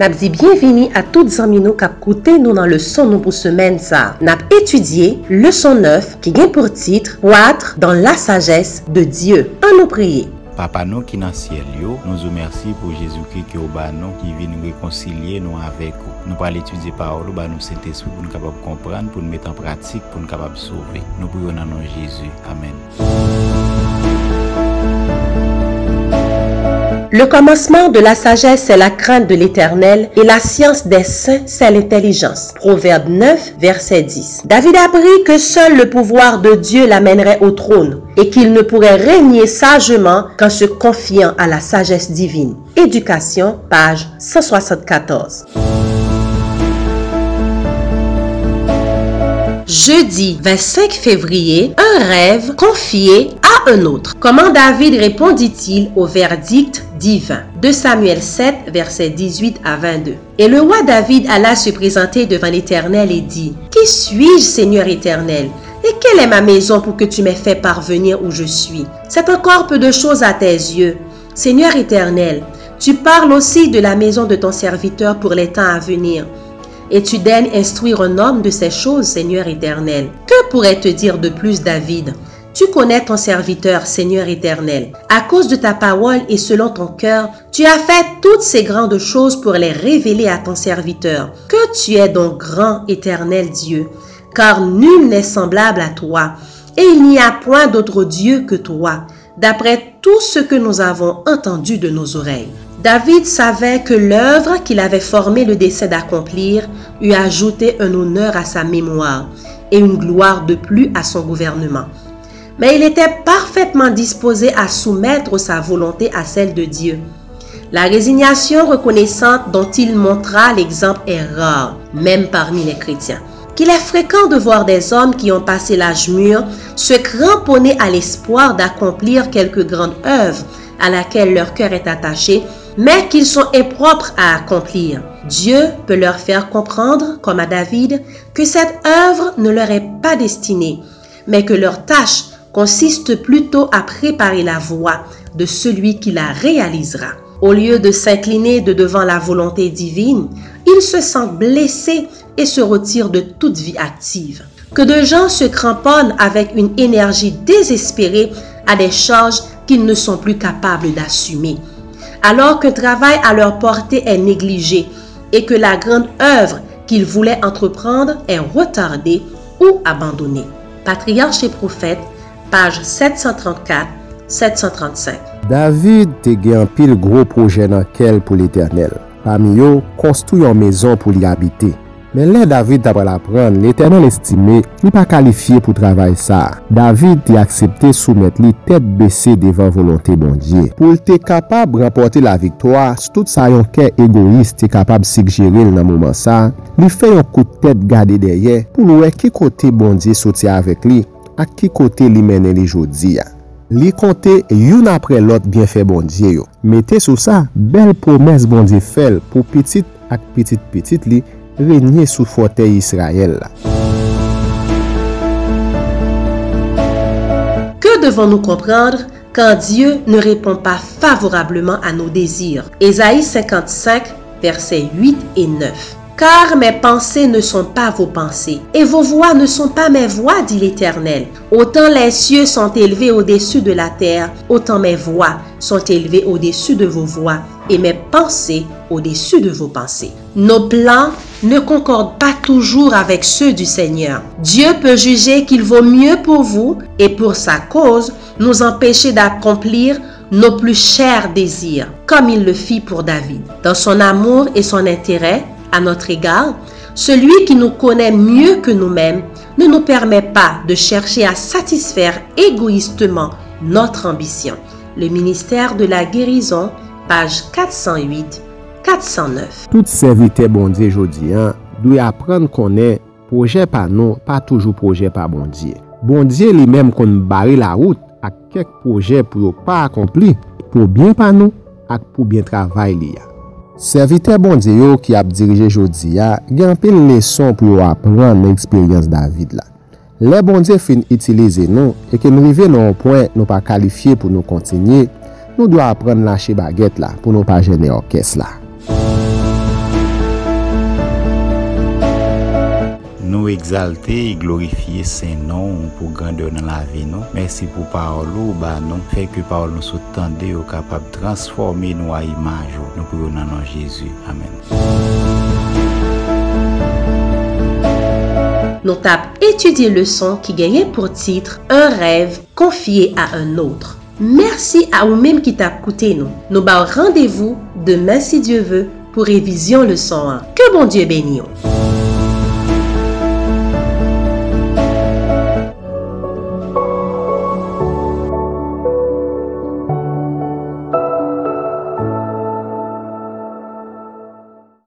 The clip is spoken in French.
Nap di bienveni a tout zami nou kap koute nou nan le son nou pou semen sa. Nap etudye le son 9 ki gen pou titre Ouatre dan la sagesse de Dieu. An nou priye. Papa nou ki nan siel yo, nou zo mersi pou Jezu ki ou ba nou ki vi nou rekoncilye nou avek ou. Nou pal etudye pa ou, ba nou sente sou pou nou kapab kompran, pou nou met an pratik, pou nou kapab souve. Nou pou nan. Amen. Le commencement de la sagesse, c'est la crainte de l'éternel, et la science des saints, c'est l'intelligence. Proverbe 9, verset 10. David apprit que seul le pouvoir de Dieu l'amènerait au trône, et qu'il ne pourrait régner sagement qu'en se confiant à la sagesse divine. Éducation, page 174. Jeudi 25 février, un rêve confié un autre. Comment David répondit-il au verdict divin? 2 Samuel 7, versets 18 à 22. Et le roi David alla se présenter devant l'Éternel et dit, Qui suis-je, Seigneur éternel? Et quelle est ma maison pour que tu m'aies fait parvenir où je suis? C'est encore peu de choses à tes yeux. Seigneur éternel, tu parles aussi de la maison de ton serviteur pour les temps à venir. Et tu daignes instruire un homme de ces choses, Seigneur éternel. Que pourrait te dire de plus David? Tu connais ton serviteur, Seigneur éternel. À cause de ta parole et selon ton cœur, tu as fait toutes ces grandes choses pour les révéler à ton serviteur. Que tu es donc grand, éternel Dieu, car nul n'est semblable à toi, et il n'y a point d'autre Dieu que toi, d'après tout ce que nous avons entendu de nos oreilles. David savait que l'œuvre qu'il avait formée le décès d'accomplir eût ajouté un honneur à sa mémoire et une gloire de plus à son gouvernement. Mais il était parfaitement disposé à soumettre sa volonté à celle de Dieu. La résignation reconnaissante dont il montra l'exemple est rare, même parmi les chrétiens. Qu'il est fréquent de voir des hommes qui ont passé l'âge mûr se cramponner à l'espoir d'accomplir quelque grande œuvre à laquelle leur cœur est attaché mais qu'ils sont impropres à accomplir. Dieu peut leur faire comprendre, comme à David, que cette œuvre ne leur est pas destinée, mais que leur tâche consiste plutôt à préparer la voie de celui qui la réalisera. Au lieu de s'incliner de devant la volonté divine, ils se sentent blessés et se retirent de toute vie active. Que de gens se cramponnent avec une énergie désespérée à des charges qu'ils ne sont plus capables d'assumer alors le travail à leur portée est négligé et que la grande œuvre qu'ils voulaient entreprendre est retardée ou abandonnée. Patriarche et prophète, page 734-735. David te gen pil gro proje nan kel pou l'Eternel. Pam yo, konstuy an mezon pou li habite. Men le David tabal apren, l'Eternel estime li pa kalifiye pou travay sa. David te aksepte soumet li tet bese devan volonté bondye. Pou te kapab rapote la viktoa, stout sa yon ke egoist te kapab sigjeril nan mouman sa, li fe yon kout tet gade deye pou loue ki kote bondye soti avek li. ak ki kote li menen li jodi ya. Li konte yon apre lot bien fe bondye yo. Mete sou sa, bel promes bondye fel pou pitit ak pitit pitit li renyen sou fote Yisrael la. Que devons nou komprendre kan Diyo ne repon pa favorableman a nou dezir? Ezaïs 55, verset 8 et 9 Car mes pensées ne sont pas vos pensées, et vos voix ne sont pas mes voix, dit l'Éternel. Autant les cieux sont élevés au-dessus de la terre, autant mes voix sont élevées au-dessus de vos voix, et mes pensées au-dessus de vos pensées. Nos plans ne concordent pas toujours avec ceux du Seigneur. Dieu peut juger qu'il vaut mieux pour vous et pour sa cause nous empêcher d'accomplir nos plus chers désirs, comme il le fit pour David. Dans son amour et son intérêt, à notre égard, celui qui nous connaît mieux que nous-mêmes ne nous permet pas de chercher à satisfaire égoïstement notre ambition. Le ministère de la guérison, page 408-409. Tout serviteur bon Dieu jodi hein, doit apprendre qu'on est projet par nous, pas toujours projet par bon Dieu. Bon Dieu lui-même qu'on barre la route à quelques projets pour pas accomplir, pour bien par nous, et pour bien travailler. Servite bondye yo ki ap dirije jodi ya, gen pil leson pou yo ap pran nan eksperyans David la. Le bondye fin itilize nou, e ke nou rive nou an poen nou pa kalifiye pou nou kontinye, nou dwa ap pran lache baget la pou nou pa jene orkes la. Nou exalte e glorifiye sen non pou grandeur nan la vi nou. Mersi pou parolo ba nou. Fek ki parolo nou sou tende ou kapab transforme nou a imaj ou. Nou pou yo nan nan Jezu. Amen. Nou tap etudie le son ki genye pou titre Un rev konfye a un outre. Mersi a ou menm ki tap koute nou. Nou ba randevou demen si Dieu ve pou revizyon le son an. Ke bon Dieu ou.